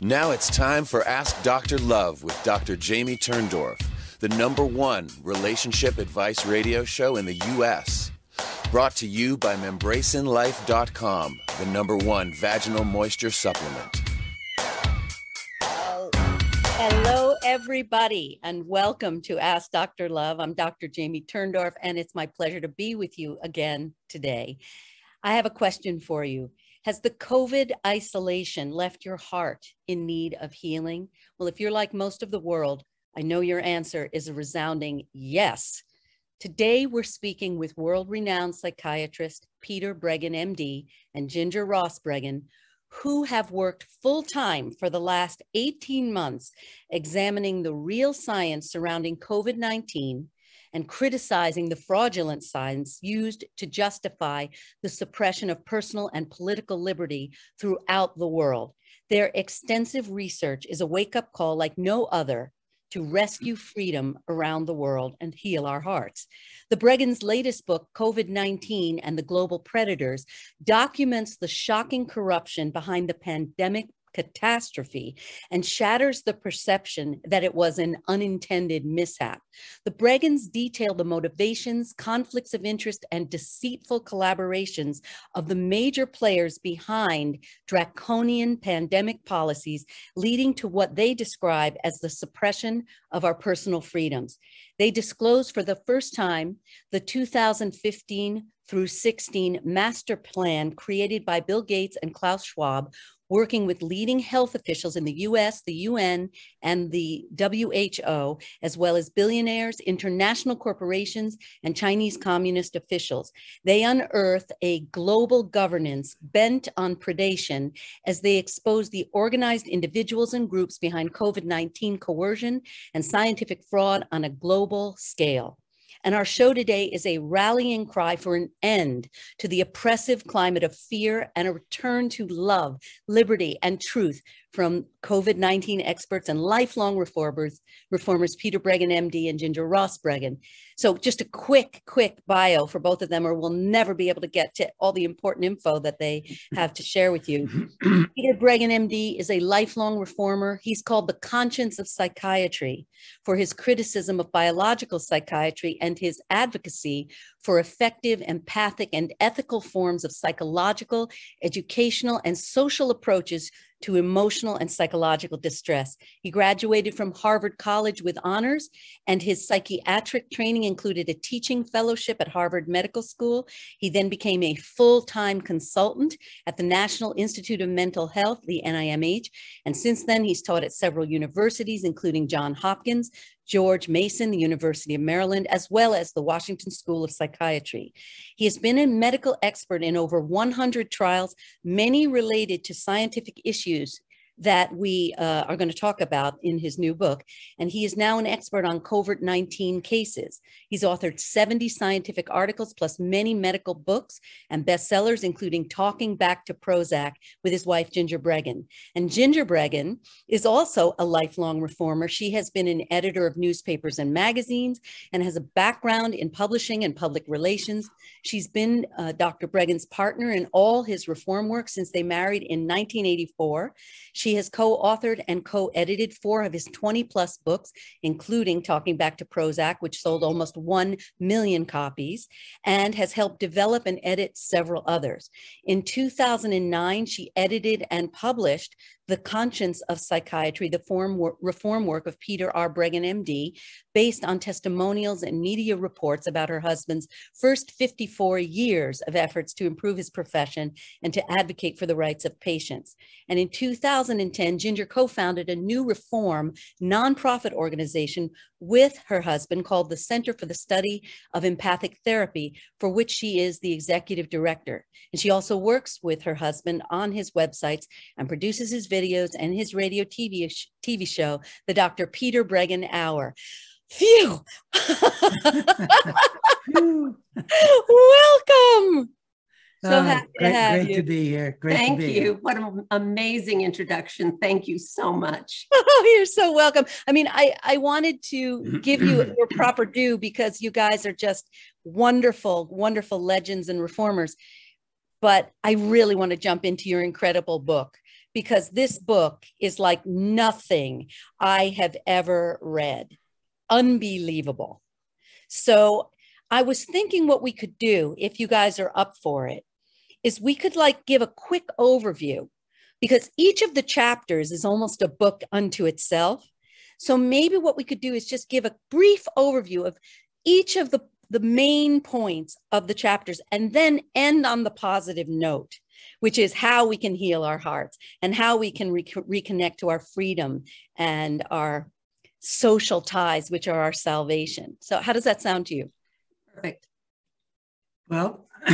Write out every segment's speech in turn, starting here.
Now it's time for Ask Dr. Love with Dr. Jamie Turndorf, the number one relationship advice radio show in the U.S. Brought to you by MembraceInLife.com, the number one vaginal moisture supplement. Hello, everybody, and welcome to Ask Dr. Love. I'm Dr. Jamie Turndorf, and it's my pleasure to be with you again today. I have a question for you. Has the COVID isolation left your heart in need of healing? Well, if you're like most of the world, I know your answer is a resounding yes. Today, we're speaking with world renowned psychiatrist Peter Breggin, MD, and Ginger Ross Breggin, who have worked full time for the last 18 months examining the real science surrounding COVID 19 and criticizing the fraudulent science used to justify the suppression of personal and political liberty throughout the world. Their extensive research is a wake up call like no other to rescue freedom around the world and heal our hearts. The Breggins' latest book, COVID 19 and the Global Predators, documents the shocking corruption behind the pandemic catastrophe and shatters the perception that it was an unintended mishap. The Breggins detail the motivations, conflicts of interest, and deceitful collaborations of the major players behind draconian pandemic policies, leading to what they describe as the suppression of our personal freedoms. They disclose for the first time the 2015 through 16 master plan created by Bill Gates and Klaus Schwab, working with leading health officials in the US, the UN, and the WHO, as well as billionaires, international corporations, and Chinese communist officials. They unearth a global governance bent on predation as they expose the organized individuals and groups behind COVID 19 coercion and scientific fraud on a global scale. And our show today is a rallying cry for an end to the oppressive climate of fear and a return to love, liberty, and truth from COVID 19 experts and lifelong reformers, reformers Peter Breggin, MD, and Ginger Ross Breggin. So, just a quick, quick bio for both of them, or we'll never be able to get to all the important info that they have to share with you. Peter Breggin, MD, is a lifelong reformer. He's called the conscience of psychiatry for his criticism of biological psychiatry and his advocacy for effective, empathic, and ethical forms of psychological, educational, and social approaches to emotional and psychological distress. He graduated from Harvard College with honors, and his psychiatric training included a teaching fellowship at Harvard Medical School. He then became a full time consultant at the National Institute of Mental Health, the NIMH, and since then he's taught at several universities, including Johns Hopkins, George Mason, the University of Maryland, as well as the Washington School of Psychiatry. He has been a medical expert in over 100 trials, many related to scientific issues that we uh, are going to talk about in his new book. And he is now an expert on COVID 19 cases. He's authored 70 scientific articles, plus many medical books and bestsellers, including Talking Back to Prozac with his wife, Ginger Breggin. And Ginger Breggin is also a lifelong reformer. She has been an editor of newspapers and magazines and has a background in publishing and public relations. She's been uh, Dr. Breggin's partner in all his reform work since they married in 1984. She she has co authored and co edited four of his 20 plus books, including Talking Back to Prozac, which sold almost 1 million copies, and has helped develop and edit several others. In 2009, she edited and published the Conscience of Psychiatry, the form, reform work of Peter R. Breggin, MD, based on testimonials and media reports about her husband's first 54 years of efforts to improve his profession and to advocate for the rights of patients. And in 2010, Ginger co founded a new reform nonprofit organization with her husband called the Center for the Study of Empathic Therapy, for which she is the executive director. And she also works with her husband on his websites and produces his videos and his radio TV, TV show, The Dr. Peter Breggin Hour. Phew! Welcome. So uh, happy great, to have great you. to be here. Great Thank you. Here. What an amazing introduction. Thank you so much. Oh, you're so welcome. I mean, I, I wanted to give you your proper due because you guys are just wonderful, wonderful legends and reformers. But I really want to jump into your incredible book because this book is like nothing I have ever read. Unbelievable. So I was thinking what we could do, if you guys are up for it, is we could like give a quick overview because each of the chapters is almost a book unto itself. So maybe what we could do is just give a brief overview of each of the, the main points of the chapters and then end on the positive note, which is how we can heal our hearts and how we can re- reconnect to our freedom and our social ties, which are our salvation. So, how does that sound to you? Perfect. Well,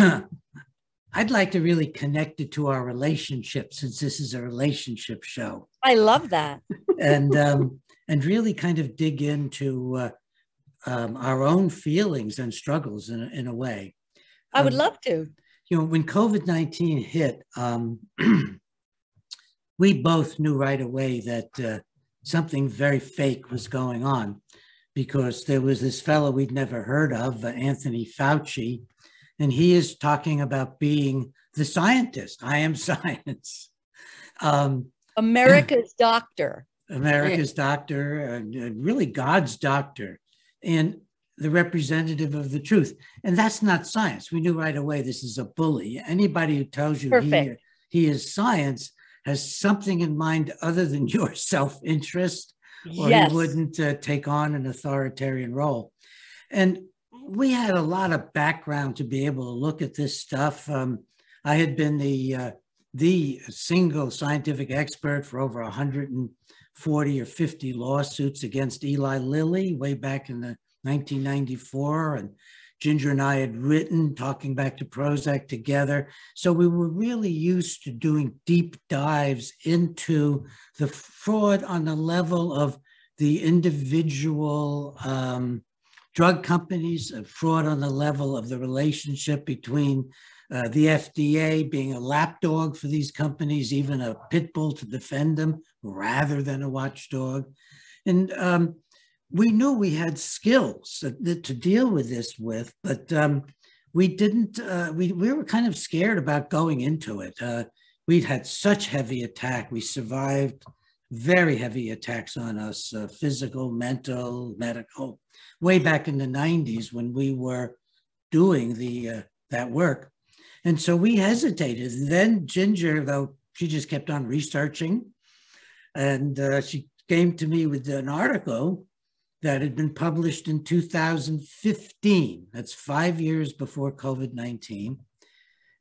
I'd like to really connect it to our relationship since this is a relationship show. I love that. and um, and really kind of dig into uh, um, our own feelings and struggles in, in a way. I would um, love to. You know, when COVID 19 hit, um, we both knew right away that uh, something very fake was going on because there was this fellow we'd never heard of, uh, Anthony Fauci, and he is talking about being the scientist. I am science. Um, America's doctor. America's doctor, uh, really God's doctor, and the representative of the truth. And that's not science. We knew right away this is a bully. Anybody who tells you he, he is science has something in mind other than your self interest, or yes. he wouldn't uh, take on an authoritarian role. And we had a lot of background to be able to look at this stuff. Um, I had been the uh, the single scientific expert for over 140 or 50 lawsuits against Eli Lilly way back in the 1994, and Ginger and I had written talking back to Prozac together. So we were really used to doing deep dives into the fraud on the level of the individual um, drug companies, fraud on the level of the relationship between uh, the FDA being a lapdog for these companies, even a pit bull to defend them rather than a watchdog. And um, we knew we had skills to, to deal with this with, but um, we didn't, uh, we, we were kind of scared about going into it. Uh, we'd had such heavy attack. We survived very heavy attacks on us, uh, physical, mental, medical, way back in the 90s when we were doing the uh, that work. And so we hesitated. And then Ginger, though, she just kept on researching. And uh, she came to me with an article that had been published in 2015. That's five years before COVID 19.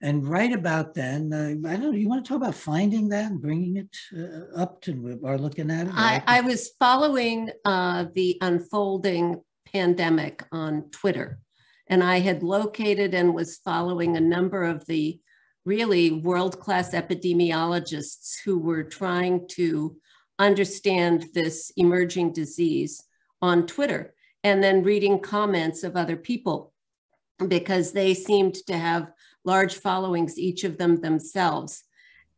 And right about then, uh, I don't know, you want to talk about finding that and bringing it uh, up to or looking at it? I, I was following uh, the unfolding pandemic on Twitter, and I had located and was following a number of the really world class epidemiologists who were trying to understand this emerging disease on Twitter and then reading comments of other people because they seemed to have large followings, each of them themselves.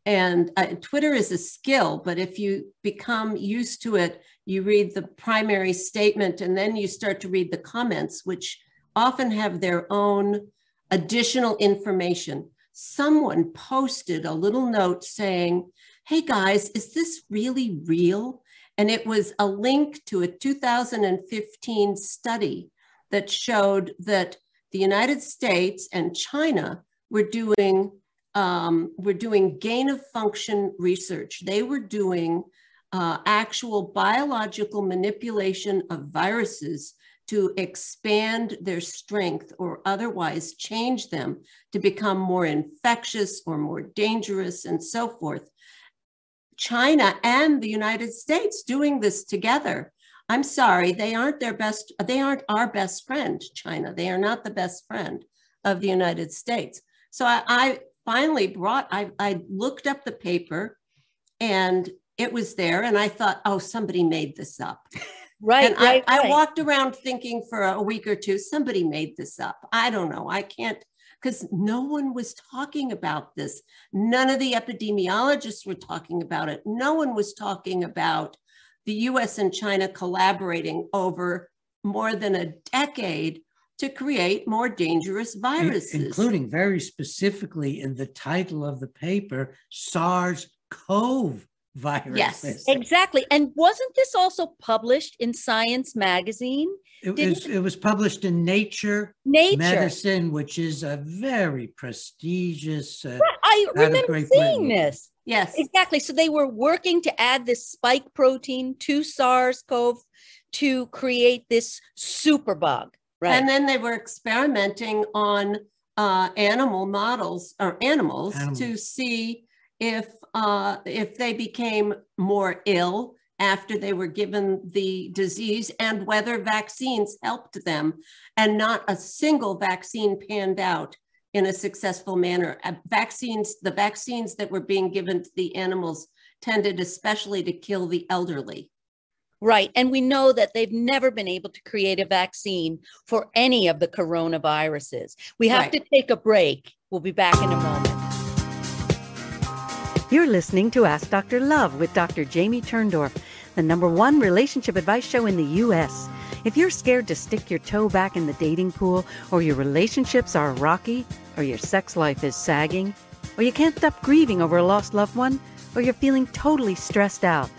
And uh, Twitter is a skill, but if you become used to it, you read the primary statement and then you start to read the comments, which often have their own additional information. Someone posted a little note saying, Hey guys, is this really real? And it was a link to a 2015 study that showed that the United States and China were doing um, were doing gain of function research. They were doing uh, actual biological manipulation of viruses to expand their strength or otherwise change them to become more infectious or more dangerous and so forth. China and the United States doing this together. I'm sorry, they aren't their best, they aren't our best friend, China. They are not the best friend of the United States. So I, I finally brought, I, I looked up the paper and it was there. And I thought, oh, somebody made this up. Right, and right, I, right. I walked around thinking for a week or two, somebody made this up. I don't know. I can't because no one was talking about this. None of the epidemiologists were talking about it. No one was talking about the US and China collaborating over more than a decade to create more dangerous viruses. Including very specifically in the title of the paper, SARS CoV virus. Yes, exactly. And wasn't this also published in Science magazine? It was, it was published in Nature, Nature Medicine, which is a very prestigious. Uh, I remember seeing this. Yes, exactly. So they were working to add this spike protein to SARS-CoV to create this superbug, right? And then they were experimenting on uh, animal models or animals Animal. to see if uh, if they became more ill after they were given the disease and whether vaccines helped them. And not a single vaccine panned out in a successful manner. Uh, vaccines, the vaccines that were being given to the animals tended especially to kill the elderly. Right. And we know that they've never been able to create a vaccine for any of the coronaviruses. We have right. to take a break. We'll be back in a moment. You're listening to Ask Dr. Love with Dr. Jamie Turndorf, the number one relationship advice show in the U.S. If you're scared to stick your toe back in the dating pool, or your relationships are rocky, or your sex life is sagging, or you can't stop grieving over a lost loved one, or you're feeling totally stressed out,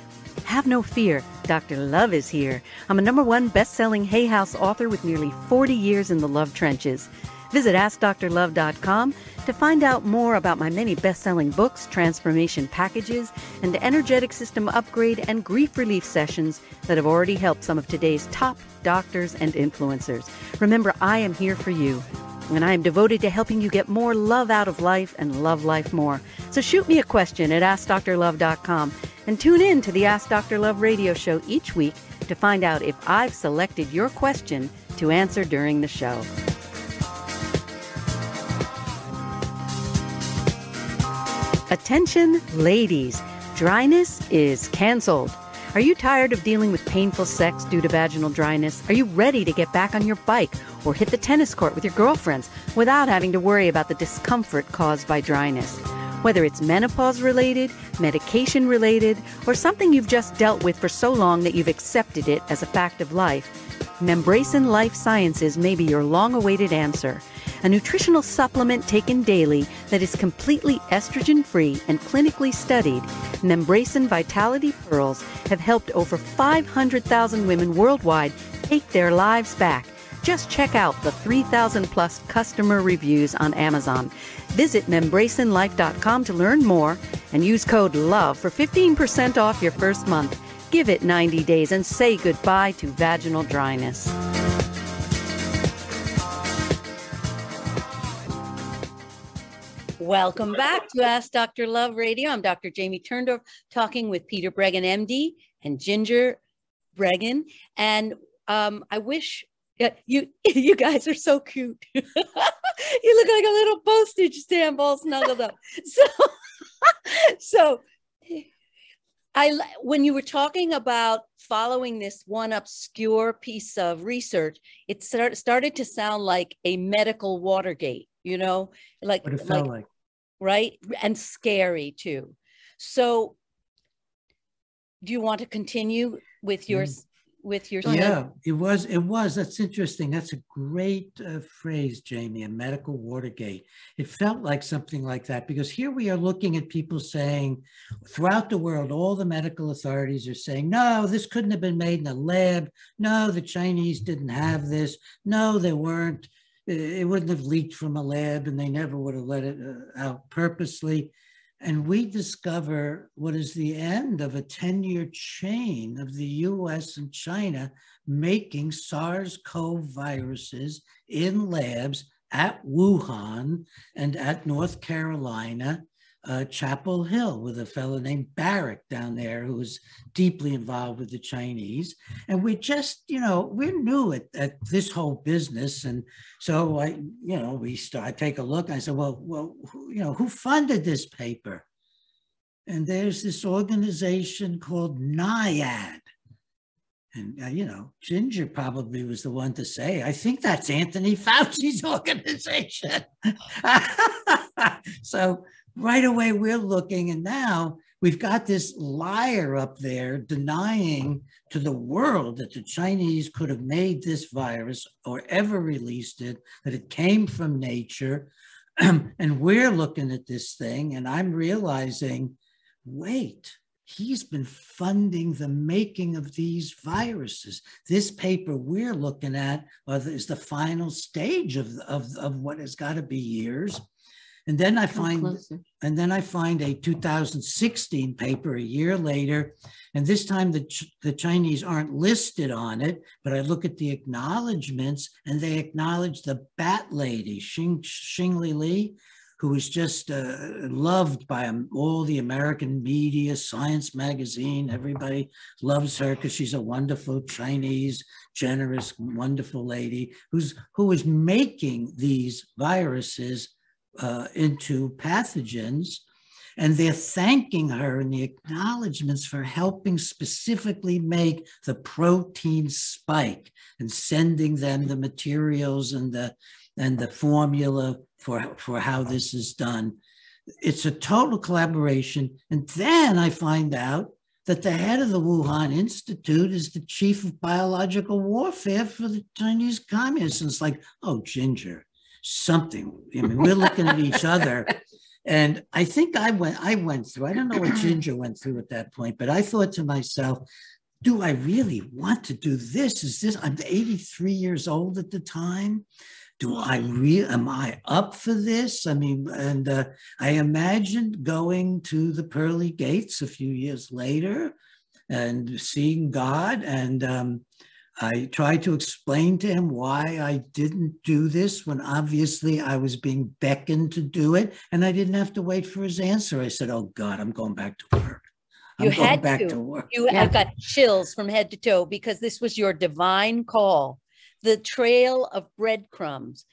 have no fear. Dr. Love is here. I'm a number one best selling Hay House author with nearly 40 years in the love trenches. Visit AskDrLove.com to find out more about my many best selling books, transformation packages, and energetic system upgrade and grief relief sessions that have already helped some of today's top doctors and influencers. Remember, I am here for you. And I am devoted to helping you get more love out of life and love life more. So shoot me a question at AskDrLove.com and tune in to the Ask Dr. Love radio show each week to find out if I've selected your question to answer during the show. Attention, ladies, dryness is canceled. Are you tired of dealing with painful sex due to vaginal dryness? Are you ready to get back on your bike or hit the tennis court with your girlfriends without having to worry about the discomfort caused by dryness? Whether it's menopause related, medication related, or something you've just dealt with for so long that you've accepted it as a fact of life, Membracin Life Sciences may be your long awaited answer a nutritional supplement taken daily that is completely estrogen free and clinically studied, Membracin Vitality Pearls have helped over 500,000 women worldwide take their lives back. Just check out the 3,000 plus customer reviews on Amazon. Visit membracinlife.com to learn more and use code LOVE for 15% off your first month. Give it 90 days and say goodbye to vaginal dryness. Welcome back to Ask Dr. Love Radio. I'm Dr. Jamie Turndorf talking with Peter Breggin, MD, and Ginger Breggin. And um, I wish yeah, you you guys are so cute. you look like a little postage stamp all snuggled up. So, so I when you were talking about following this one obscure piece of research, it start, started to sound like a medical Watergate. You know, like what it felt like, like right? And scary too. So do you want to continue with your mm. With your yeah. it was it was. That's interesting. That's a great uh, phrase jamie a medical watergate. It felt like something like that because here we are looking at people saying throughout the world all the medical authorities are saying no this couldn't have been made in a lab. No the chinese didn't have this. No they weren't. It wouldn't have leaked from a lab and they never would have let it uh, out purposely. And we discover what is the end of a 10 year chain of the US and China making SARS CoV viruses in labs at Wuhan and at North Carolina uh, Chapel Hill with a fellow named Baric down there who was deeply involved with the Chinese. And we just, you know, we're new at, at this whole business. And so I, you know, we start, I take a look. I said, well, well, who, you know, who funded this paper? And there's this organization called NIAID. And, uh, you know, Ginger probably was the one to say, I think that's Anthony Fauci's organization. so right away we're looking and now we've got this liar up there denying to the world that the chinese could have made this virus or ever released it that it came from nature and we're looking at this thing and i'm realizing wait, he's been funding the making of these viruses. This paper we're looking at is the final stage of, of, of what has got to be years. And then I find, and then I find a 2016 paper a year later, and this time the, the Chinese aren't listed on it, but I look at the acknowledgments and they acknowledge the bat lady, Xing, Xing Li Li, who is just uh, loved by all the American media, Science Magazine. Everybody loves her because she's a wonderful Chinese, generous, wonderful lady who's who is making these viruses uh, into pathogens. And they're thanking her in the acknowledgments for helping specifically make the protein spike and sending them the materials and the and the formula for, for how this is done. It's a total collaboration. And then I find out that the head of the Wuhan Institute is the chief of biological warfare for the Chinese communists. And it's like, oh, Ginger, something. I mean, we're looking at each other. And I think I went, I went through, I don't know what Ginger went through at that point, but I thought to myself, do I really want to do this? Is this, I'm 83 years old at the time do I really, am I up for this? I mean, and uh, I imagined going to the pearly gates a few years later and seeing God. And um, I tried to explain to him why I didn't do this when obviously I was being beckoned to do it. And I didn't have to wait for his answer. I said, Oh God, I'm going back to work. I'm you had to. to you yeah. got chills from head to toe because this was your divine call the trail of breadcrumbs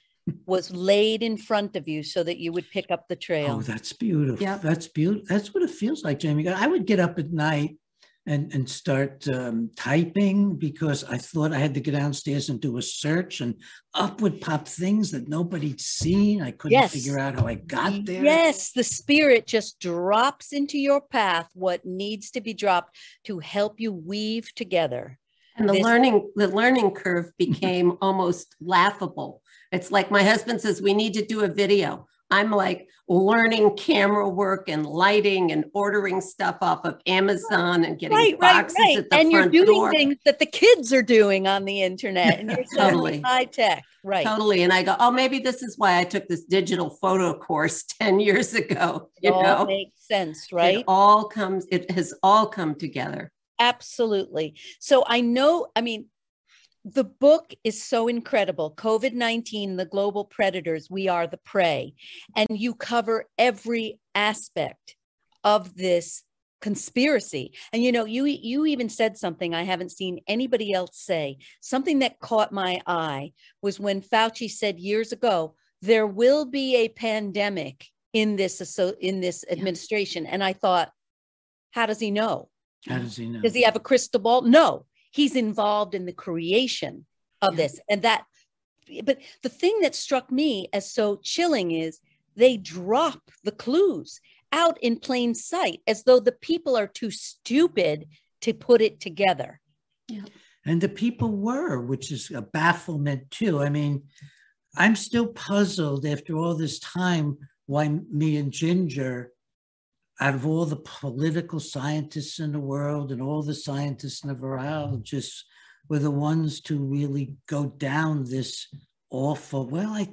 was laid in front of you so that you would pick up the trail. Oh, that's beautiful. Yeah. That's beautiful. That's what it feels like, Jamie. I would get up at night and, and start um, typing because I thought I had to get downstairs and do a search and up would pop things that nobody'd seen. I couldn't yes. figure out how I got there. Yes, the spirit just drops into your path what needs to be dropped to help you weave together and the this learning the learning curve became almost laughable it's like my husband says we need to do a video i'm like learning camera work and lighting and ordering stuff off of amazon and getting right, boxes right, right. at the and front you're doing door. things that the kids are doing on the internet and you're totally high tech right totally and i go oh maybe this is why i took this digital photo course 10 years ago you it know makes sense right it all comes it has all come together Absolutely. So I know, I mean, the book is so incredible. COVID 19, The Global Predators, We Are the Prey. And you cover every aspect of this conspiracy. And you know, you you even said something I haven't seen anybody else say. Something that caught my eye was when Fauci said years ago, there will be a pandemic in this in this administration. And I thought, how does he know? How does he know? Does he have a crystal ball? No, he's involved in the creation of this. And that, but the thing that struck me as so chilling is they drop the clues out in plain sight as though the people are too stupid to put it together. Yeah. And the people were, which is a bafflement too. I mean, I'm still puzzled after all this time why me and Ginger out of all the political scientists in the world and all the scientists and the virologists were the ones to really go down this awful well i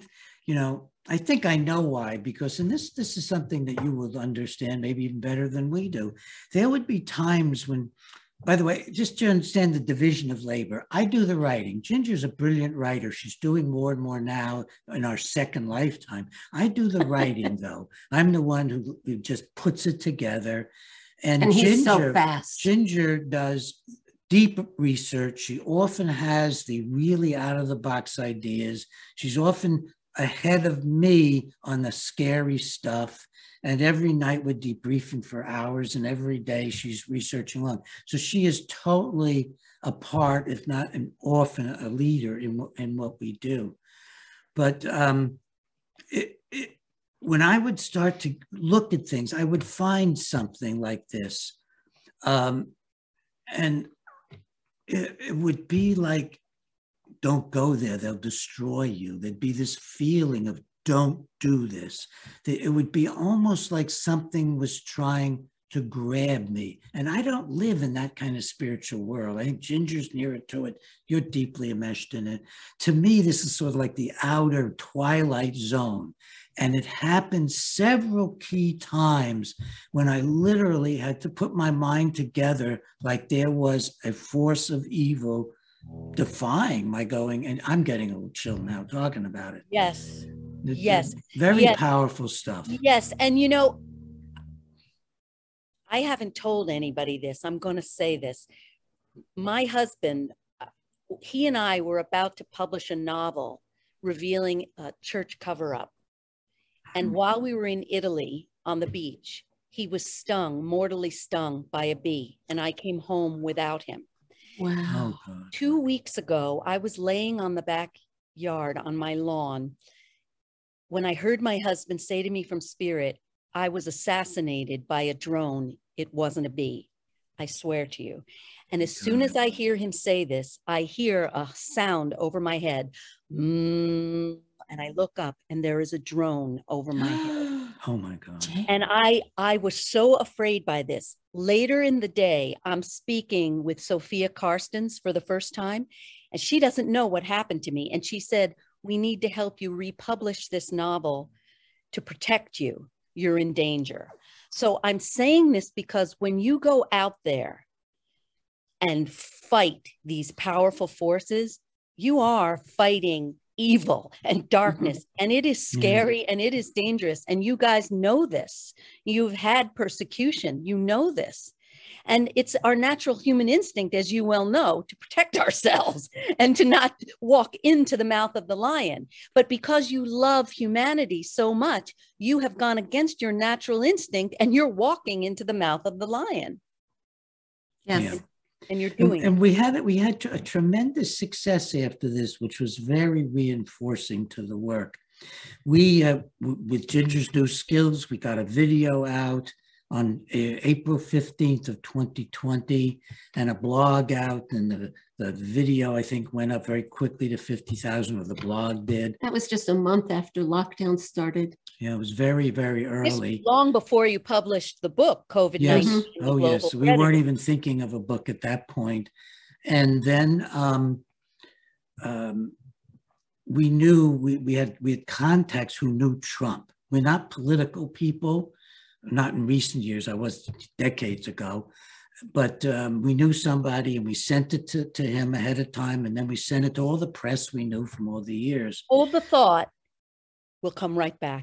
you know i think i know why because and this this is something that you will understand maybe even better than we do. There would be times when by the way, just to understand the division of labor, I do the writing. Ginger's a brilliant writer. She's doing more and more now in our second lifetime. I do the writing, though. I'm the one who, who, just puts it together. And, and he's Ginger, so fast. Ginger does deep research. She often has the really out of the box ideas. She's often ahead of me on the scary stuff. And every night we're debriefing for hours, and every day she's researching along. So she is totally a part, if not an often a leader in, in what we do. But um, it, it, when I would start to look at things, I would find something like this. Um, and it, it would be like, don't go there, they'll destroy you. There'd be this feeling of don't do this. It would be almost like something was trying to grab me. And I don't live in that kind of spiritual world. I think Ginger's nearer to it. You're deeply enmeshed in it. To me, this is sort of like the outer twilight zone. And it happened several key times when I literally had to put my mind together like there was a force of evil defying my going. And I'm getting a little chill now talking about it. Yes. yes. Very yes. powerful stuff. Yes. And you know, I haven't told anybody this. I'm going to say this. My husband, uh, he and I were about to publish a novel revealing a church cover up. And hmm. while we were in Italy on the beach, he was stung, mortally stung by a bee, and I came home without him. Wow. Oh, Two weeks ago, I was laying on the backyard on my lawn when I heard my husband say to me from spirit, I was assassinated by a drone. It wasn't a bee. I swear to you. And as soon as I hear him say this, I hear a sound over my head. Mm, and I look up and there is a drone over my head. Oh my God. And I I was so afraid by this. Later in the day, I'm speaking with Sophia Carstens for the first time, and she doesn't know what happened to me. And she said, We need to help you republish this novel to protect you you're in danger. So I'm saying this because when you go out there and fight these powerful forces, you are fighting evil and darkness mm-hmm. and it is scary and it is dangerous and you guys know this you've had persecution you know this and it's our natural human instinct, as you well know, to protect ourselves and to not walk into the mouth of the lion. But because you love humanity so much, you have gone against your natural instinct and you're walking into the mouth of the lion. Yes. Yeah. And you're doing and, and we had it, we had a tremendous success after this, which was very reinforcing to the work. We, uh, with Ginger's New Skills, we got a video out on April 15th of 2020 and a blog out and the, the video I think went up very quickly to 50,000 or the blog did. That was just a month after lockdown started. Yeah, it was very, very early. long before you published the book, COVID-19. Yes. Oh, yes. We weren't even thinking of a book at that point. And then um, um, we knew we, we had we had contacts who knew Trump. We're not political people not in recent years, I was decades ago, but um, we knew somebody and we sent it to, to him ahead of time. And then we sent it to all the press we knew from all the years. Hold the thought. We'll come right back.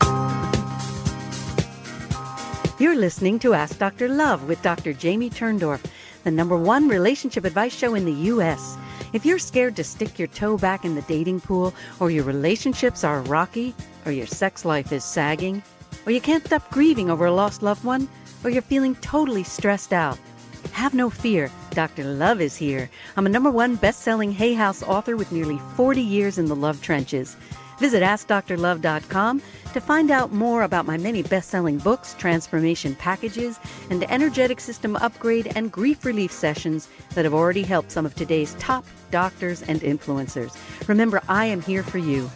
You're listening to Ask Dr. Love with Dr. Jamie Turndorf, the number one relationship advice show in the U.S. If you're scared to stick your toe back in the dating pool, or your relationships are rocky, or your sex life is sagging, or you can't stop grieving over a lost loved one, or you're feeling totally stressed out. Have no fear, Dr. Love is here. I'm a number one best selling Hay House author with nearly 40 years in the love trenches. Visit AskDrLove.com to find out more about my many best selling books, transformation packages, and energetic system upgrade and grief relief sessions that have already helped some of today's top doctors and influencers. Remember, I am here for you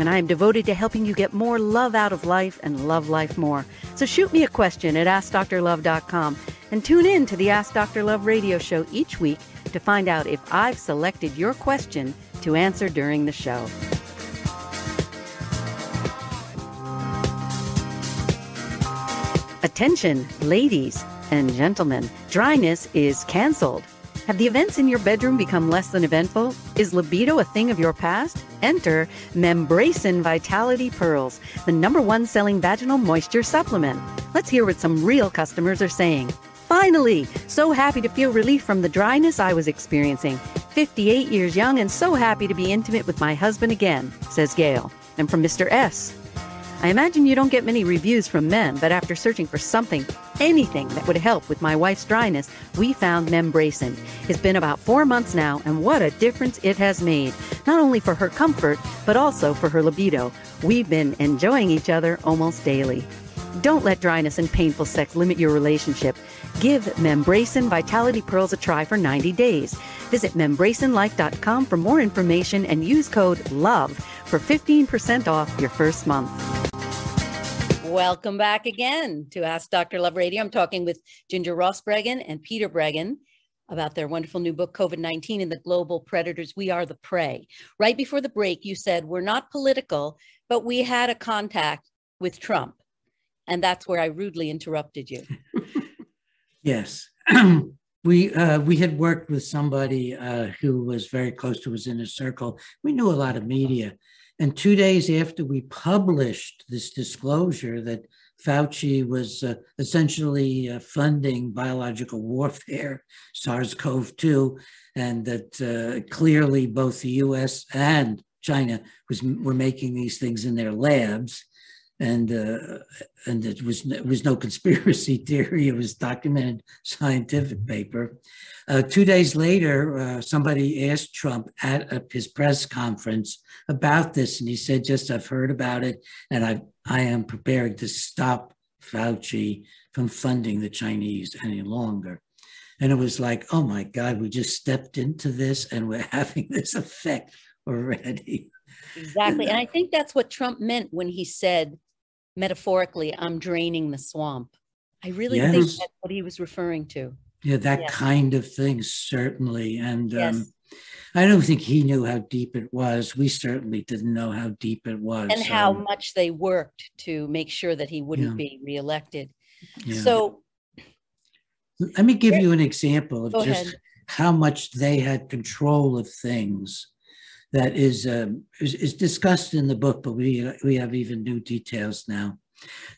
and I am devoted to helping you get more love out of life and love life more. So shoot me a question at AskDoctorLove.com and tune in to the Ask Dr. Love radio show each week to find out if I've selected your question to answer during the show. Attention, ladies and gentlemen, dryness is canceled. Have the events in your bedroom become less than eventful? Is libido a thing of your past? Enter Membracin Vitality Pearls, the number one selling vaginal moisture supplement. Let's hear what some real customers are saying. Finally, so happy to feel relief from the dryness I was experiencing. 58 years young and so happy to be intimate with my husband again, says Gail. And from Mr. S. I imagine you don't get many reviews from men, but after searching for something, anything that would help with my wife's dryness, we found Membracin. It's been about four months now, and what a difference it has made. Not only for her comfort, but also for her libido. We've been enjoying each other almost daily. Don't let dryness and painful sex limit your relationship. Give Membracin Vitality Pearls a try for 90 days. Visit membracinlife.com for more information and use code LOVE for 15% off your first month. Welcome back again to Ask Dr. Love Radio. I'm talking with Ginger Ross Breggin and Peter Breggin about their wonderful new book, COVID 19 and the Global Predators. We Are the Prey. Right before the break, you said, We're not political, but we had a contact with Trump. And that's where I rudely interrupted you. yes. we uh, we had worked with somebody uh, who was very close to us in a circle. We knew a lot of media. And two days after we published this disclosure that Fauci was uh, essentially uh, funding biological warfare, SARS CoV 2, and that uh, clearly both the US and China was, were making these things in their labs. And uh, and it was it was no conspiracy theory. It was documented scientific paper. Uh, two days later, uh, somebody asked Trump at a, his press conference about this, and he said, "Just I've heard about it, and I I am prepared to stop Fauci from funding the Chinese any longer." And it was like, oh my God, we just stepped into this, and we're having this effect already. Exactly. And I think that's what Trump meant when he said, metaphorically, I'm draining the swamp. I really yes. think that's what he was referring to. Yeah, that yeah. kind of thing, certainly. And yes. um, I don't think he knew how deep it was. We certainly didn't know how deep it was. And how um, much they worked to make sure that he wouldn't yeah. be reelected. Yeah. So let me give you an example of just ahead. how much they had control of things that is, um, is, is discussed in the book, but we we have even new details now.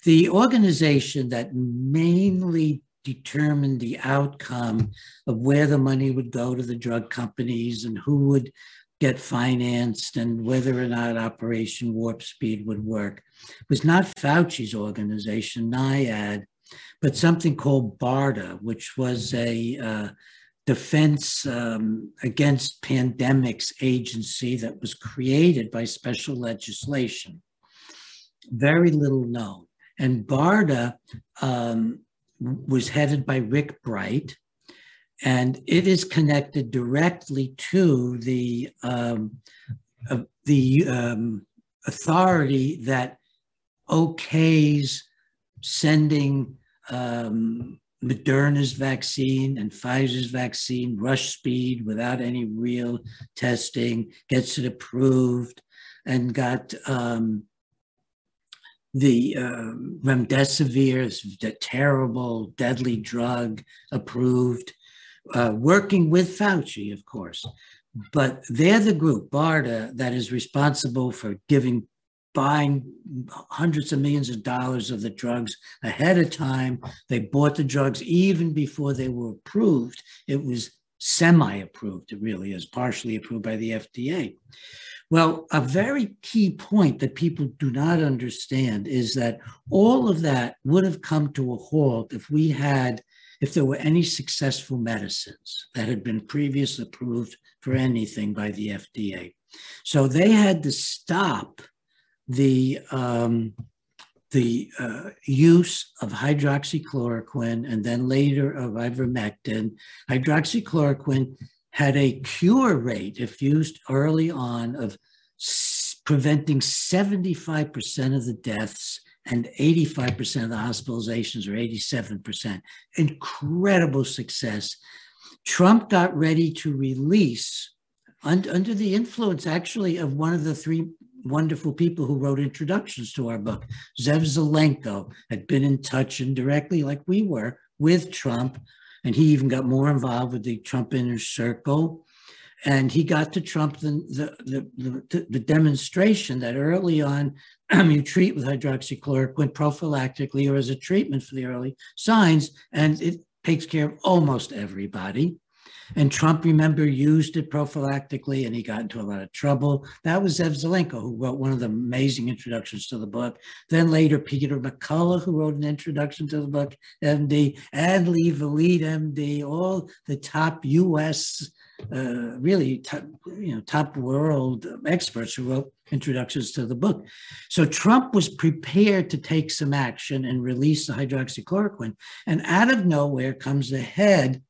The organization that mainly determined the outcome of where the money would go to the drug companies and who would get financed and whether or not Operation Warp Speed would work was not Fauci's organization, NIAID, but something called BARDA, which was a uh, Defense um, Against Pandemics agency that was created by special legislation. Very little known. And BARDA um, was headed by Rick Bright, and it is connected directly to the um, uh, the um, authority that okays sending um, Moderna's vaccine and Pfizer's vaccine, rush speed without any real testing, gets it approved, and got um, the uh, remdesivir, the terrible, deadly drug, approved, uh, working with Fauci, of course. But they're the group, BARDA, that is responsible for giving buying hundreds of millions of dollars of the drugs ahead of time. They bought the drugs even before they were approved. It was semi approved, it really is, partially approved by the FDA. Well, a very key point that people do not understand is that all of that would have come to a halt if we had, if there were any successful medicines that had been previously approved for anything by the FDA. So they had to stop the um, the uh, use of hydroxychloroquine and then later of ivermectin. Hydroxychloroquine had a cure rate, if used early on, of preventing 75% of the deaths and 85% of the hospitalizations, or 87%. Incredible success. Trump got ready to release, un- under the influence actually of one of the three wonderful people who wrote introductions to our book. Zev Zelenko had been in touch indirectly, like we were, with Trump, and he even got more involved with the Trump inner circle. And he got to Trump the, the, the, the demonstration that early on, you treat with hydroxychloroquine prophylactically or as a treatment for the early signs, and it takes care of almost everybody. And Trump, remember, used it prophylactically and he got into a lot of trouble. That was Zev Zelenko, who wrote one of the amazing introductions to the book. Then later, Peter McCullough, who wrote an introduction to the book, MD, and Lee Vliet, MD, all the top US, uh, really top, you know, top world experts who wrote introductions to the book. So Trump was prepared to take some action and release the hydroxychloroquine. And out of nowhere comes the head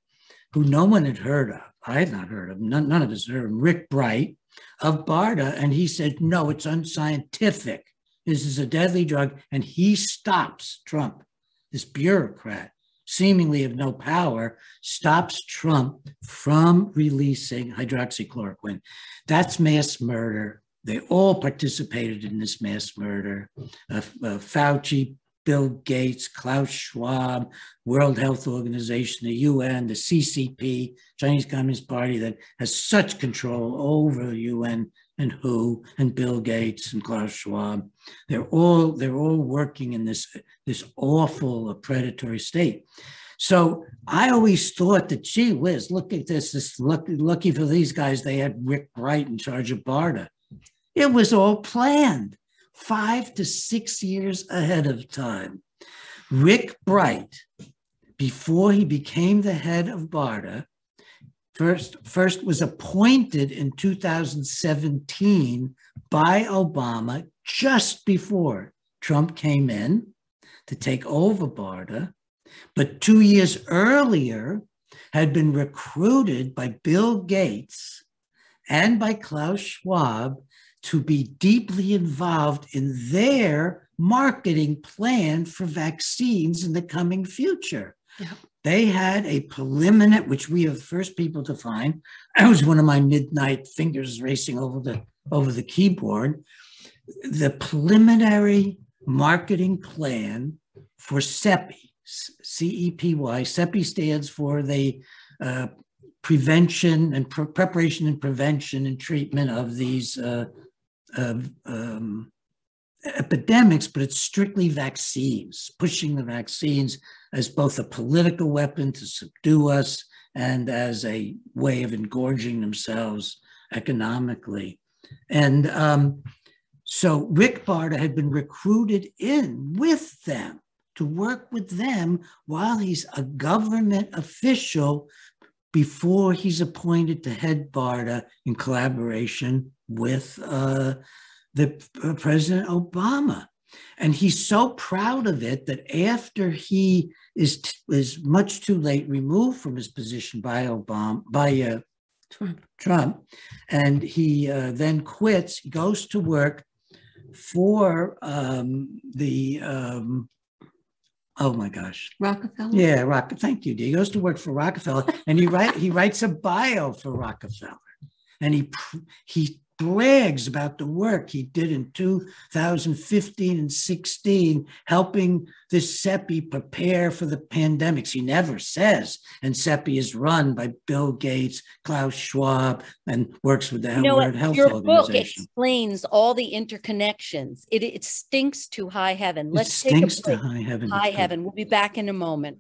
who no one had heard of. I had not heard of none, none of us heard of Rick Bright of BARDA, and he said, no, it's unscientific This is a deadly drug. And he stops Trump, this bureaucrat, seemingly of no power, stops Trump from releasing hydroxychloroquine. That's mass murder. They all participated in this mass murder. Uh, uh, Fauci, Bill Gates, Klaus Schwab, World Health Organization, the UN, the CCP, Chinese Communist Party that has such control over the UN and WHO and Bill Gates and Klaus Schwab. They're all they're all working in this this awful uh, predatory state. So I always thought that, gee whiz, look at this. This lucky, lucky for these guys, they had Rick Bright in charge of BARDA. It was all planned five to six years ahead of time. Rick Bright, before he became the head of BARDA, first, first was appointed in 2017 by Obama just before Trump came in to take over BARDA, but two years earlier had been recruited by Bill Gates and by Klaus Schwab to be deeply involved in their marketing plan for vaccines in the coming future. They had a preliminary, which we are the first people to find. I was one of my midnight fingers racing over the over the keyboard. The preliminary marketing plan for CEPI, C-E-P-Y. CEPI stands for the uh, prevention and pre- preparation and prevention and treatment of these uh, of um, epidemics, but it's strictly vaccines, pushing the vaccines as both a political weapon to subdue us and as a way of engorging themselves economically. And um, so Rick BARDA had been recruited in with them to work with them while he's a government official before he's appointed to head BARDA in collaboration with uh, the uh, President Obama. And he's so proud of it that after he is is much too late removed from his position by Obama by uh, Trump. Trump, and he uh, then quits. Goes to work for um, the um, oh my gosh Rockefeller. Yeah, Rock. Thank you. He goes to work for Rockefeller, and he write he writes a bio for Rockefeller, and he he brags about the work he did in 2015 and 16, helping this CEPI prepare for the pandemics. He never says, and CEPI is run by Bill Gates, Klaus Schwab, and works with the you know World Health your Organization. Your book explains all the interconnections. It, it stinks to high heaven. Let's it stinks take a break. to high heaven. High heaven. We'll be back in a moment.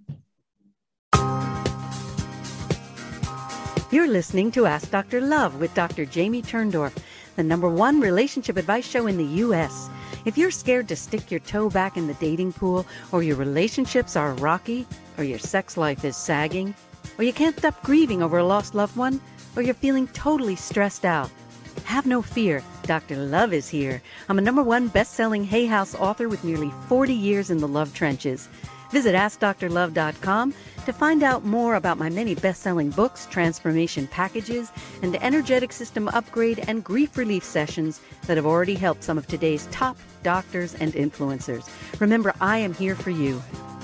You're listening to Ask Dr. Love with Dr. Jamie Turndorf, the number one relationship advice show in the U.S. If you're scared to stick your toe back in the dating pool, or your relationships are rocky, or your sex life is sagging, or you can't stop grieving over a lost loved one, or you're feeling totally stressed out, have no fear. Dr. Love is here. I'm a number one best selling Hay House author with nearly 40 years in the love trenches. Visit AskDrLove.com to find out more about my many best selling books, transformation packages, and energetic system upgrade and grief relief sessions that have already helped some of today's top doctors and influencers. Remember, I am here for you.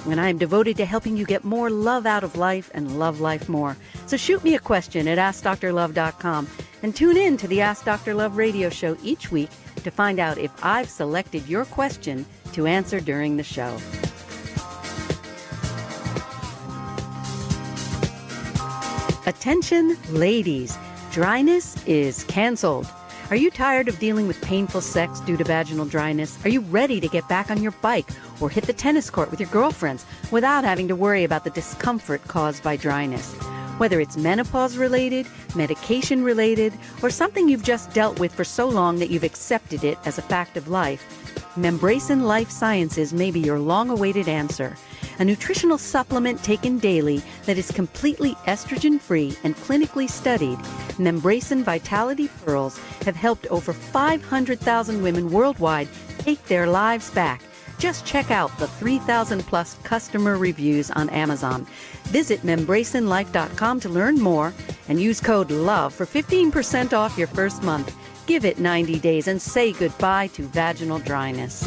And I am devoted to helping you get more love out of life and love life more. So shoot me a question at AskDrLove.com and tune in to the Ask Dr. Love radio show each week to find out if I've selected your question to answer during the show. Attention, ladies, dryness is canceled. Are you tired of dealing with painful sex due to vaginal dryness? Are you ready to get back on your bike or hit the tennis court with your girlfriends without having to worry about the discomfort caused by dryness? Whether it's menopause related, medication related, or something you've just dealt with for so long that you've accepted it as a fact of life, Membrasin Life Sciences may be your long awaited answer a nutritional supplement taken daily that is completely estrogen free and clinically studied, Membrasin Vitality Pearls have helped over 500,000 women worldwide take their lives back. Just check out the 3,000 plus customer reviews on Amazon. Visit membrasinlife.com to learn more and use code LOVE for 15% off your first month. Give it 90 days and say goodbye to vaginal dryness.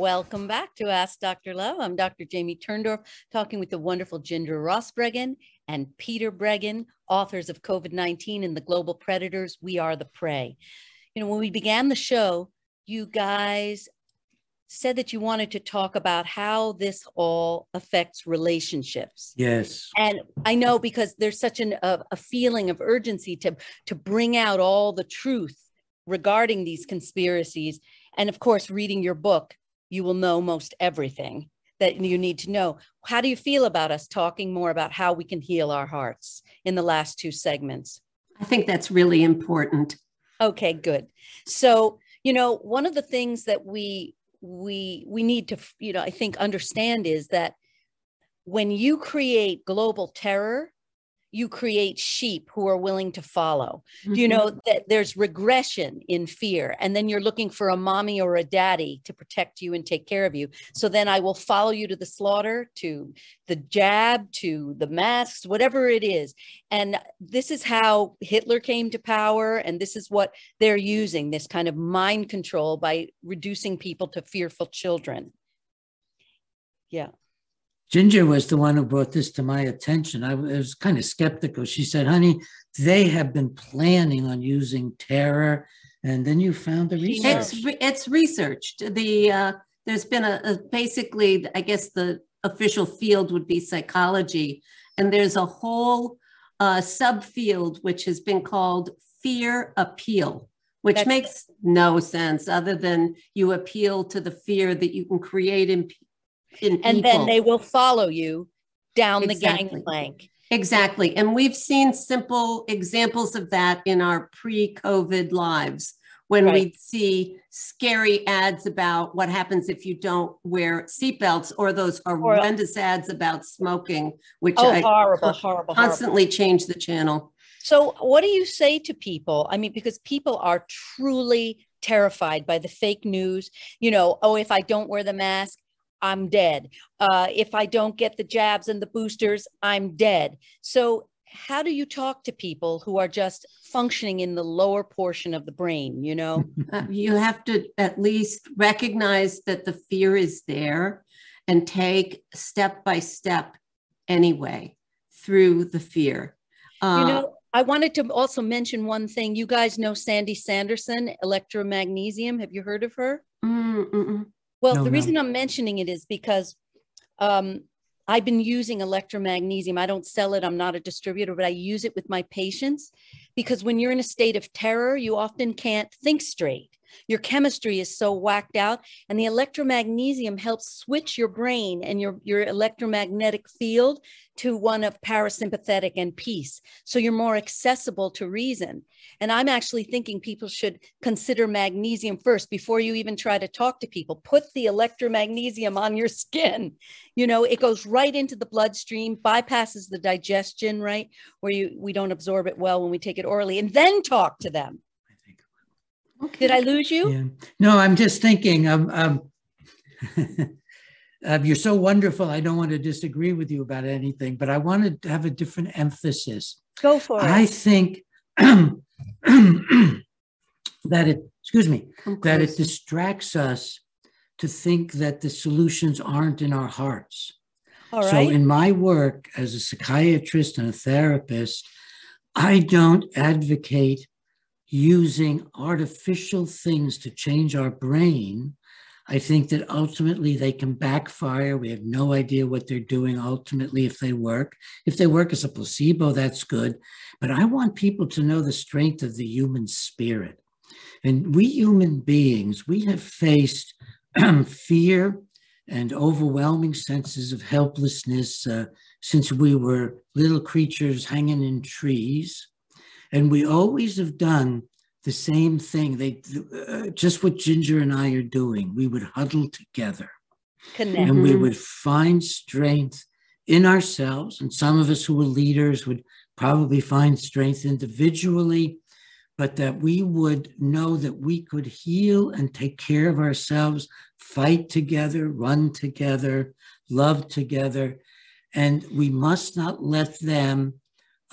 Welcome back to Ask Dr. Love. I'm Dr. Jamie Turndorf, talking with the wonderful Ginger Ross Breggin and Peter Breggin, authors of COVID 19 and the Global Predators We Are the Prey. You know, when we began the show, you guys said that you wanted to talk about how this all affects relationships. Yes. And I know because there's such an, a, a feeling of urgency to, to bring out all the truth regarding these conspiracies. And of course, reading your book you will know most everything that you need to know. How do you feel about us talking more about how we can heal our hearts in the last two segments? I think that's really important. Okay, good. So, you know, one of the things that we we we need to, you know, I think understand is that when you create global terror, you create sheep who are willing to follow. Mm-hmm. You know that there's regression in fear, and then you're looking for a mommy or a daddy to protect you and take care of you. So then I will follow you to the slaughter, to the jab, to the masks, whatever it is. And this is how Hitler came to power, and this is what they're using this kind of mind control by reducing people to fearful children. Yeah. Ginger was the one who brought this to my attention. I was kind of skeptical. She said, honey, they have been planning on using terror. And then you found the research. It's, re- it's researched. The uh, There's been a, a, basically, I guess the official field would be psychology. And there's a whole uh, subfield which has been called fear appeal which That's makes no sense other than you appeal to the fear that you can create in and then they will follow you down exactly. the gangplank. Exactly. And we've seen simple examples of that in our pre COVID lives when right. we see scary ads about what happens if you don't wear seatbelts or those horrendous or, ads about smoking, which oh, I horrible, horrible, constantly horrible. change the channel. So, what do you say to people? I mean, because people are truly terrified by the fake news. You know, oh, if I don't wear the mask, I'm dead. Uh, if I don't get the jabs and the boosters, I'm dead. So, how do you talk to people who are just functioning in the lower portion of the brain? You know, uh, you have to at least recognize that the fear is there and take step by step anyway through the fear. Uh, you know, I wanted to also mention one thing. You guys know Sandy Sanderson, electromagnesium. Have you heard of her? Mm-mm. Well, no, the no. reason I'm mentioning it is because um, I've been using electromagnesium. I don't sell it, I'm not a distributor, but I use it with my patients because when you're in a state of terror, you often can't think straight. Your chemistry is so whacked out, and the electromagnesium helps switch your brain and your, your electromagnetic field to one of parasympathetic and peace. So you're more accessible to reason. And I'm actually thinking people should consider magnesium first before you even try to talk to people. Put the electromagnesium on your skin. You know, it goes right into the bloodstream, bypasses the digestion, right? Where you we don't absorb it well when we take it orally, and then talk to them. Okay. Did I lose you? Yeah. No, I'm just thinking. Um, um, uh, you're so wonderful. I don't want to disagree with you about anything, but I want to have a different emphasis. Go for it. I think that it. Excuse me. That it distracts us to think that the solutions aren't in our hearts. All right. So, in my work as a psychiatrist and a therapist, I don't advocate using artificial things to change our brain, I think that ultimately they can backfire. We have no idea what they're doing ultimately if they work. If they work as a placebo, that's good. But I want people to know the strength of the human spirit. And we human beings, we have faced fear and overwhelming senses of helplessness uh, since we were little creatures hanging in trees. And we always have done the same thing. They uh, just what Ginger and I are doing. We would huddle together, Connect. and we would find strength in ourselves. And some of us who were leaders would probably find strength individually, but that we would know that we could heal and take care of ourselves, fight together, run together, love together. And we must not let them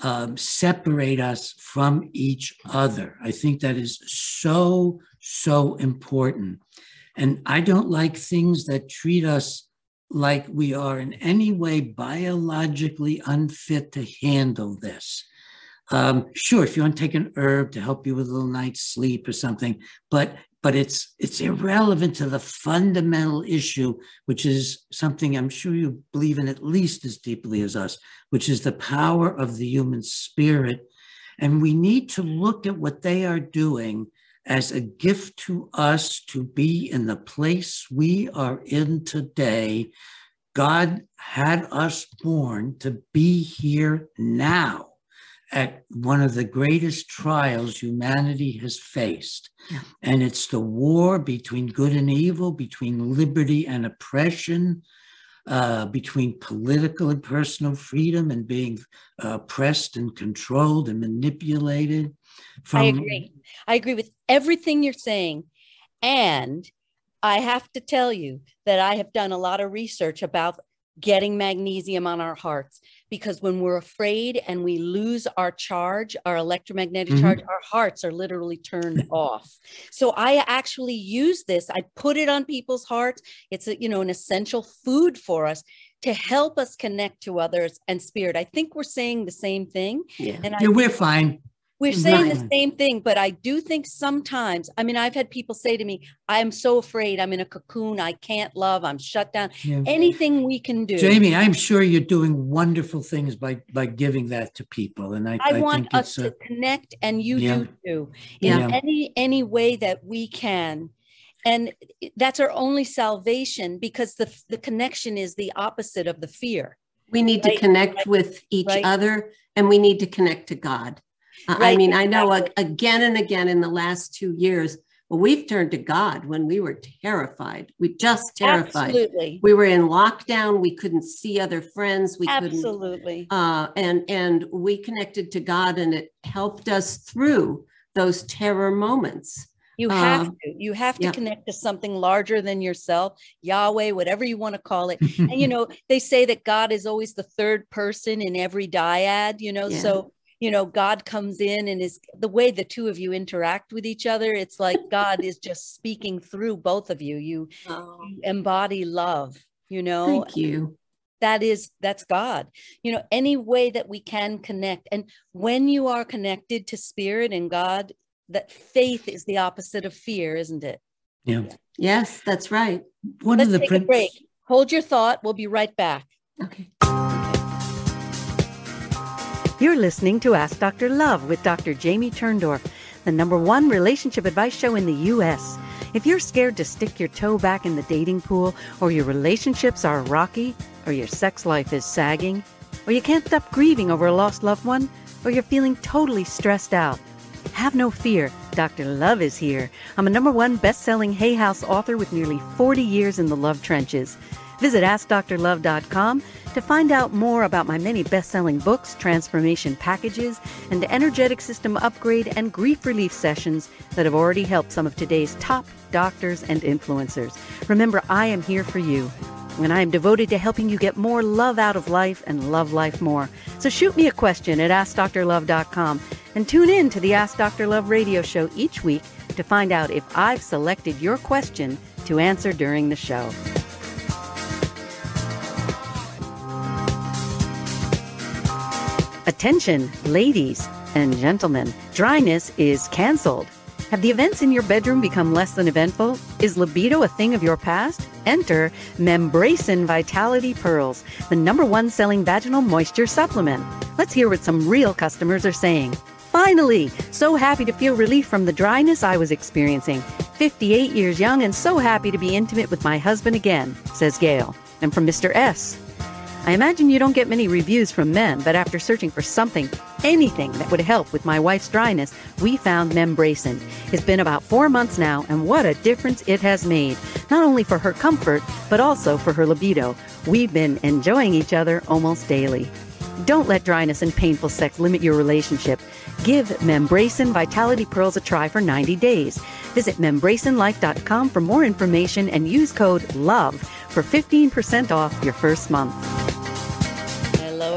um, separate us from each other. I think that is so, so important. And I don't like things that treat us like we are in any way biologically unfit to handle this. Um, sure, if you want to take an herb to help you with a little night's sleep or something, but but it's it's irrelevant to the fundamental issue, which is something I'm sure you believe in at least as deeply as us, which is the power of the human spirit. And we need to look at what they are doing as a gift to us to be in the place we are in today. God had us born to be here now at one of the greatest trials humanity has faced. Yeah. And it's the war between good and evil, between liberty and oppression, uh, between political and personal freedom and being uh, oppressed and controlled and manipulated. From- I agree. I agree with everything you're saying. And I have to tell you that I have done a lot of research about getting magnesium on our hearts because when we're afraid and we lose our charge our electromagnetic mm-hmm. charge our hearts are literally turned off. So i actually use this i put it on people's hearts. It's a, you know an essential food for us to help us connect to others and spirit. I think we're saying the same thing yeah, and yeah we're fine we're mm-hmm. saying the same thing, but I do think sometimes, I mean, I've had people say to me, I'm so afraid I'm in a cocoon. I can't love. I'm shut down. Yeah. Anything we can do. Jamie, I'm sure you're doing wonderful things by by giving that to people. And I, I, I want us to connect and you yeah. do too in yeah. any any way that we can. And that's our only salvation because the, the connection is the opposite of the fear. We need right? to connect right? with each right? other and we need to connect to God. Right, I mean. I know again and again in the last two years, well, we've turned to God when we were terrified. We just terrified. Absolutely. We were in lockdown. We couldn't see other friends. We Absolutely. couldn't. Uh, and and we connected to God, and it helped us through those terror moments. You have uh, to. You have to yeah. connect to something larger than yourself, Yahweh, whatever you want to call it. and you know, they say that God is always the third person in every dyad. You know, yeah. so you know god comes in and is the way the two of you interact with each other it's like god is just speaking through both of you. You, oh. you embody love you know? Thank you. That is that's god. You know any way that we can connect and when you are connected to spirit and god that faith is the opposite of fear isn't it? Yeah. Yes that's right. One Let's of the take prince- a break. Hold your thought. We'll be right back. Okay you're listening to Ask Dr. Love with Dr. Jamie Turndorf, the number one relationship advice show in the U.S. If you're scared to stick your toe back in the dating pool, or your relationships are rocky, or your sex life is sagging, or you can't stop grieving over a lost loved one, or you're feeling totally stressed out, have no fear. Dr. Love is here. I'm a number one best selling Hay House author with nearly 40 years in the love trenches. Visit AskDrLove.com to find out more about my many best selling books, transformation packages, and energetic system upgrade and grief relief sessions that have already helped some of today's top doctors and influencers. Remember, I am here for you. And I am devoted to helping you get more love out of life and love life more. So shoot me a question at AskDoctorLove.com and tune in to the Ask Dr. Love radio show each week to find out if I've selected your question to answer during the show. Attention, ladies and gentlemen, dryness is canceled. Have the events in your bedroom become less than eventful? Is libido a thing of your past? Enter Membrasin Vitality Pearls, the number one selling vaginal moisture supplement. Let's hear what some real customers are saying. Finally, so happy to feel relief from the dryness I was experiencing. 58 years young and so happy to be intimate with my husband again, says Gail. And from Mr. S. I imagine you don't get many reviews from men, but after searching for something, anything that would help with my wife's dryness, we found Membrasin. It's been about four months now, and what a difference it has made. Not only for her comfort, but also for her libido. We've been enjoying each other almost daily. Don't let dryness and painful sex limit your relationship. Give Membrasin Vitality Pearls a try for 90 days. Visit membrasinlife.com for more information and use code LOVE for 15% off your first month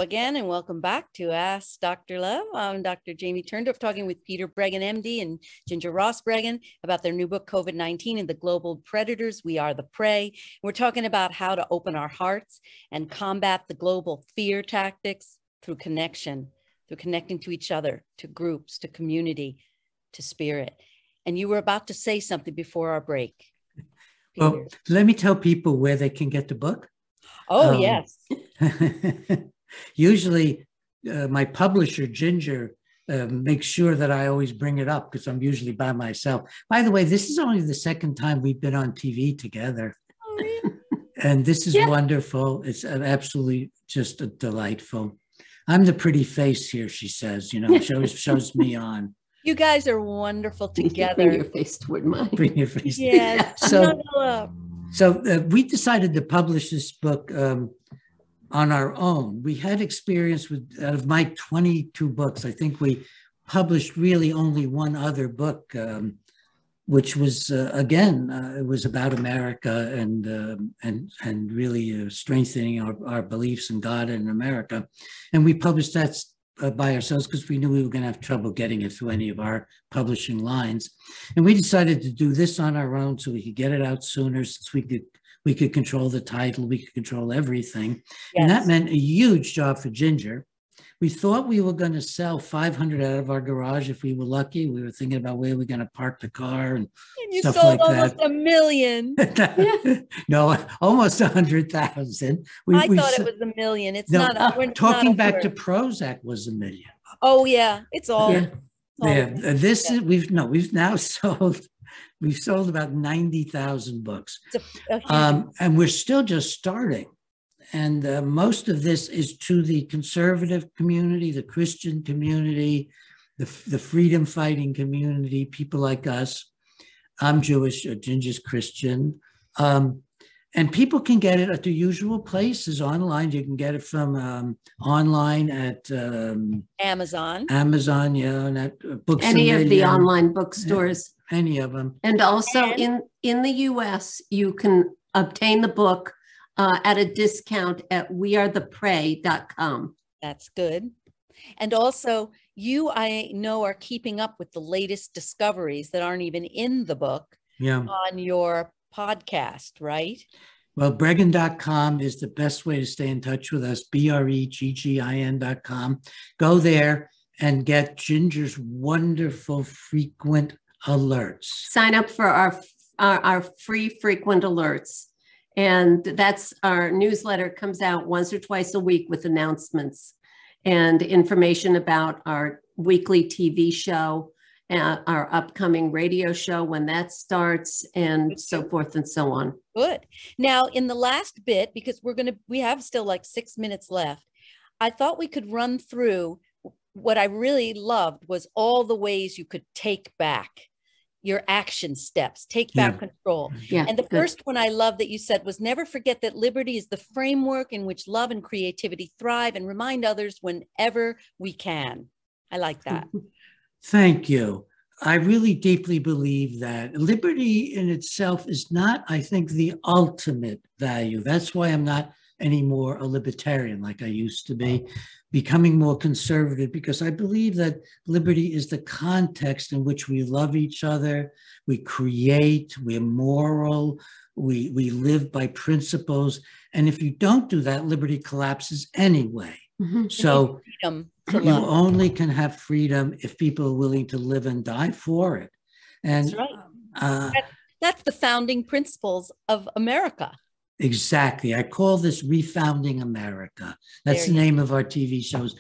again, and welcome back to Ask Dr. Love. I'm Dr. Jamie Turndorf talking with Peter Breggin, MD, and Ginger Ross Breggin about their new book, COVID 19 and the Global Predators. We Are the Prey. We're talking about how to open our hearts and combat the global fear tactics through connection, through connecting to each other, to groups, to community, to spirit. And you were about to say something before our break. Peter. Well, let me tell people where they can get the book. Oh, um, yes. usually, uh, my publisher, Ginger, uh, makes sure that I always bring it up because I'm usually by myself. By the way, this is only the second time we've been on TV together. Oh, and this is yeah. wonderful. It's absolutely just a delightful. I'm the pretty face here, she says. You know, shows shows me on. You guys are wonderful together. Bring your face toward mine. Bring your face. Yeah. so, so uh, we decided to publish this book um, on our own. We had experience with out of my 22 books. I think we published really only one other book, um, which was uh, again uh, it was about America and um, and and really uh, strengthening our, our beliefs in God and America. And we published that uh, by ourselves because we knew we were going to have trouble getting it through any of our publishing lines. And we decided to do this on our own so we could get it out sooner since we could we could control the title, we could control everything. Yes. And that meant a huge job for Ginger we thought we were going to sell 500 out of our garage if we were lucky. We were thinking about where we're going to park the car and, and you stuff sold like almost that. a million. no, almost a hundred thousand. I we thought it was a million. It's no, not. A, uh, talking not back to Prozac was a million. Oh yeah, it's all. Yeah, all yeah. This yeah. is we've no we've now sold. We've sold about ninety thousand books, a, a um, and we're still just starting and uh, most of this is to the conservative community, the Christian community, the, the freedom fighting community, people like us. I'm Jewish, uh, Ginger's Christian. Um, and people can get it at the usual places online. You can get it from um, online at um, Amazon. Amazon, yeah, and at uh, books. Any of the online bookstores. Yeah, any of them. And also and in in the U.S., you can obtain the book uh, at a discount at wearetheprey.com. That's good. And also, you, I know, are keeping up with the latest discoveries that aren't even in the book yeah. on your podcast, right? Well, Breggin.com is the best way to stay in touch with us, B R E G G I N.com. Go there and get Ginger's wonderful frequent alerts. Sign up for our, our, our free frequent alerts. And that's our newsletter comes out once or twice a week with announcements and information about our weekly TV show, uh, our upcoming radio show when that starts, and so forth and so on. Good. Now, in the last bit, because we're going to, we have still like six minutes left, I thought we could run through what I really loved was all the ways you could take back your action steps, take back yeah. control. Yeah, and the good. first one I love that you said was never forget that liberty is the framework in which love and creativity thrive and remind others whenever we can. I like that. Thank you. I really deeply believe that liberty in itself is not, I think, the ultimate value. That's why I'm not anymore a libertarian like I used to be becoming more conservative because I believe that liberty is the context in which we love each other, we create, we're moral, we, we live by principles. And if you don't do that, liberty collapses anyway. Mm-hmm. So you only can have freedom if people are willing to live and die for it. And that's, right. uh, that's the founding principles of America. Exactly. I call this Refounding America. That's the name of our TV shows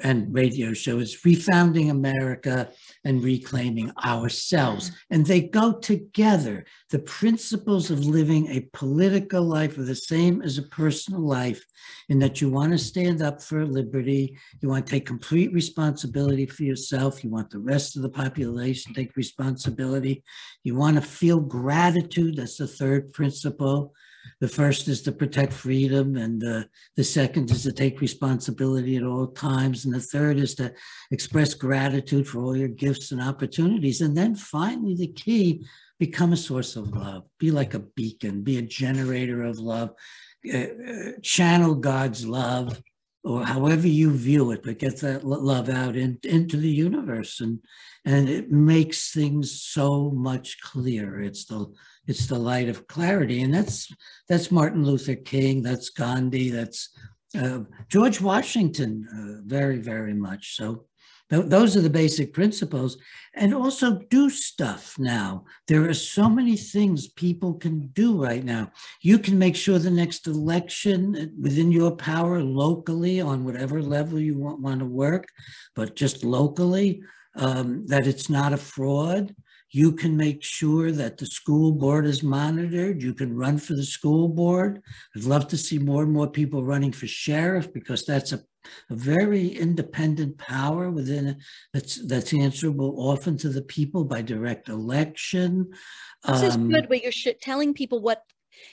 and radio show. It's Refounding America and Reclaiming Ourselves. And they go together. The principles of living a political life are the same as a personal life, in that you want to stand up for liberty, you want to take complete responsibility for yourself, you want the rest of the population to take responsibility, you want to feel gratitude. That's the third principle the first is to protect freedom, and the, the second is to take responsibility at all times, and the third is to express gratitude for all your gifts and opportunities. And then finally, the key become a source of love, be like a beacon, be a generator of love, uh, uh channel God's love or however you view it, but get that love out in, into the universe, and and it makes things so much clearer. It's the it's the light of clarity, and that's that's Martin Luther King, that's Gandhi, that's uh, George Washington, uh, very very much so. Th- those are the basic principles. And also do stuff now. There are so many things people can do right now. You can make sure the next election uh, within your power locally on whatever level you want, want to work, but just locally, um, that it's not a fraud. You can make sure that the school board is monitored. You can run for the school board. I'd love to see more and more people running for sheriff because that's a a very independent power within that's that's answerable often to the people by direct election. This um, is good, but you're sh- telling people what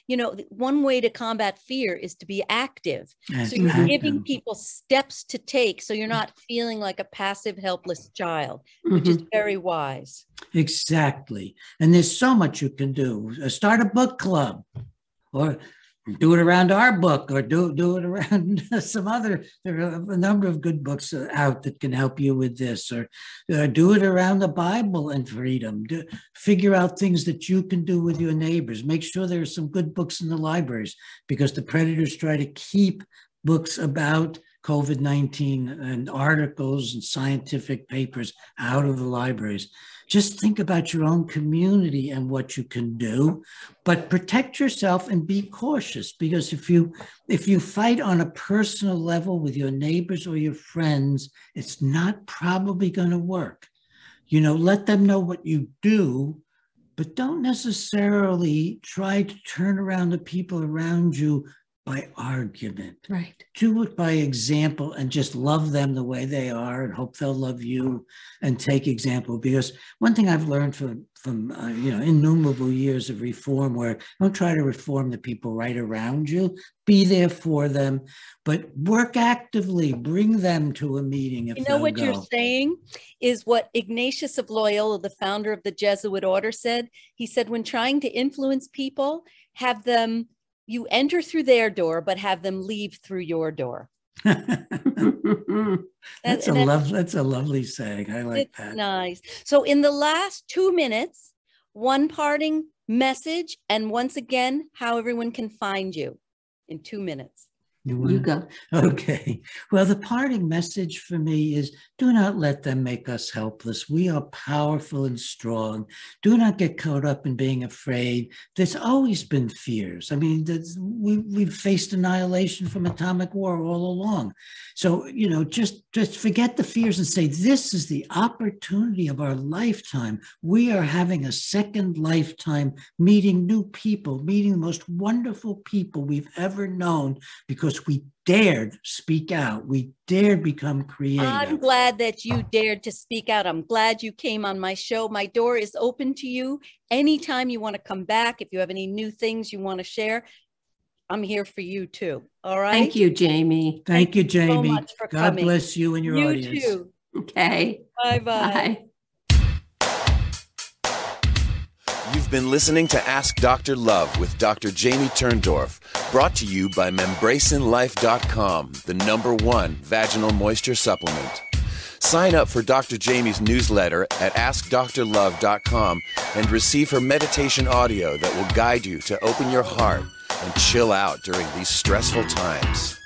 you know. One way to combat fear is to be active. So you're giving people steps to take, so you're not feeling like a passive, helpless child, which mm-hmm. is very wise. Exactly, and there's so much you can do. Start a book club, or do it around our book or do, do it around some other there are a number of good books out that can help you with this or uh, do it around the bible and freedom. Do, figure out things that you can do with your neighbors. Make sure there are some good books in the libraries because the predators try to keep books about COVID 19 and articles and scientific papers out of the libraries just think about your own community and what you can do but protect yourself and be cautious because if you if you fight on a personal level with your neighbors or your friends it's not probably going to work. You know let them know what you do but don't necessarily try to turn around the people around you by argument. Right. Do it by example and just love them the way they are and hope they'll love you and take example. Because one thing I've learned from from uh, you know innumerable years of reform, where don't try to reform the people right around you, be there for them, but work actively, bring them to a meeting. If you know what go. you're saying is what Ignatius of Loyola, the founder of the Jesuit order, said. He said when trying to influence people, have them you enter through their door, but have them leave through your door. that's a love. That's a lovely saying. I like that. Nice. So, in the last two minutes, one parting message, and once again, how everyone can find you in two minutes. You, want you go. Okay. Well, the parting message for me is do not let them make us helpless. We are powerful and strong. Do not get caught up in being afraid. There's always been fears. I mean, we, we've faced annihilation from atomic war all along. So, you know, just, just forget the fears and say, this is the opportunity of our lifetime. We are having a second lifetime meeting new people, meeting the most wonderful people we've ever known because we dared speak out. We dared become creative. I'm glad that you dared to speak out. I'm glad you came on my show. My door is open to you anytime you want to come back. If you have any new things you want to share, I'm here for you too. All right. Thank you, Jamie. Thank, Thank you, Jamie. So God coming. bless you and your you audience. Too. Okay. Bye-bye. Bye. You've been listening to Ask Dr. Love with Dr. Jamie Turndorf, brought to you by membrasinlife.com, the number one vaginal moisture supplement. Sign up for Dr. Jamie's newsletter at AskDrLove.com and receive her meditation audio that will guide you to open your heart and chill out during these stressful times.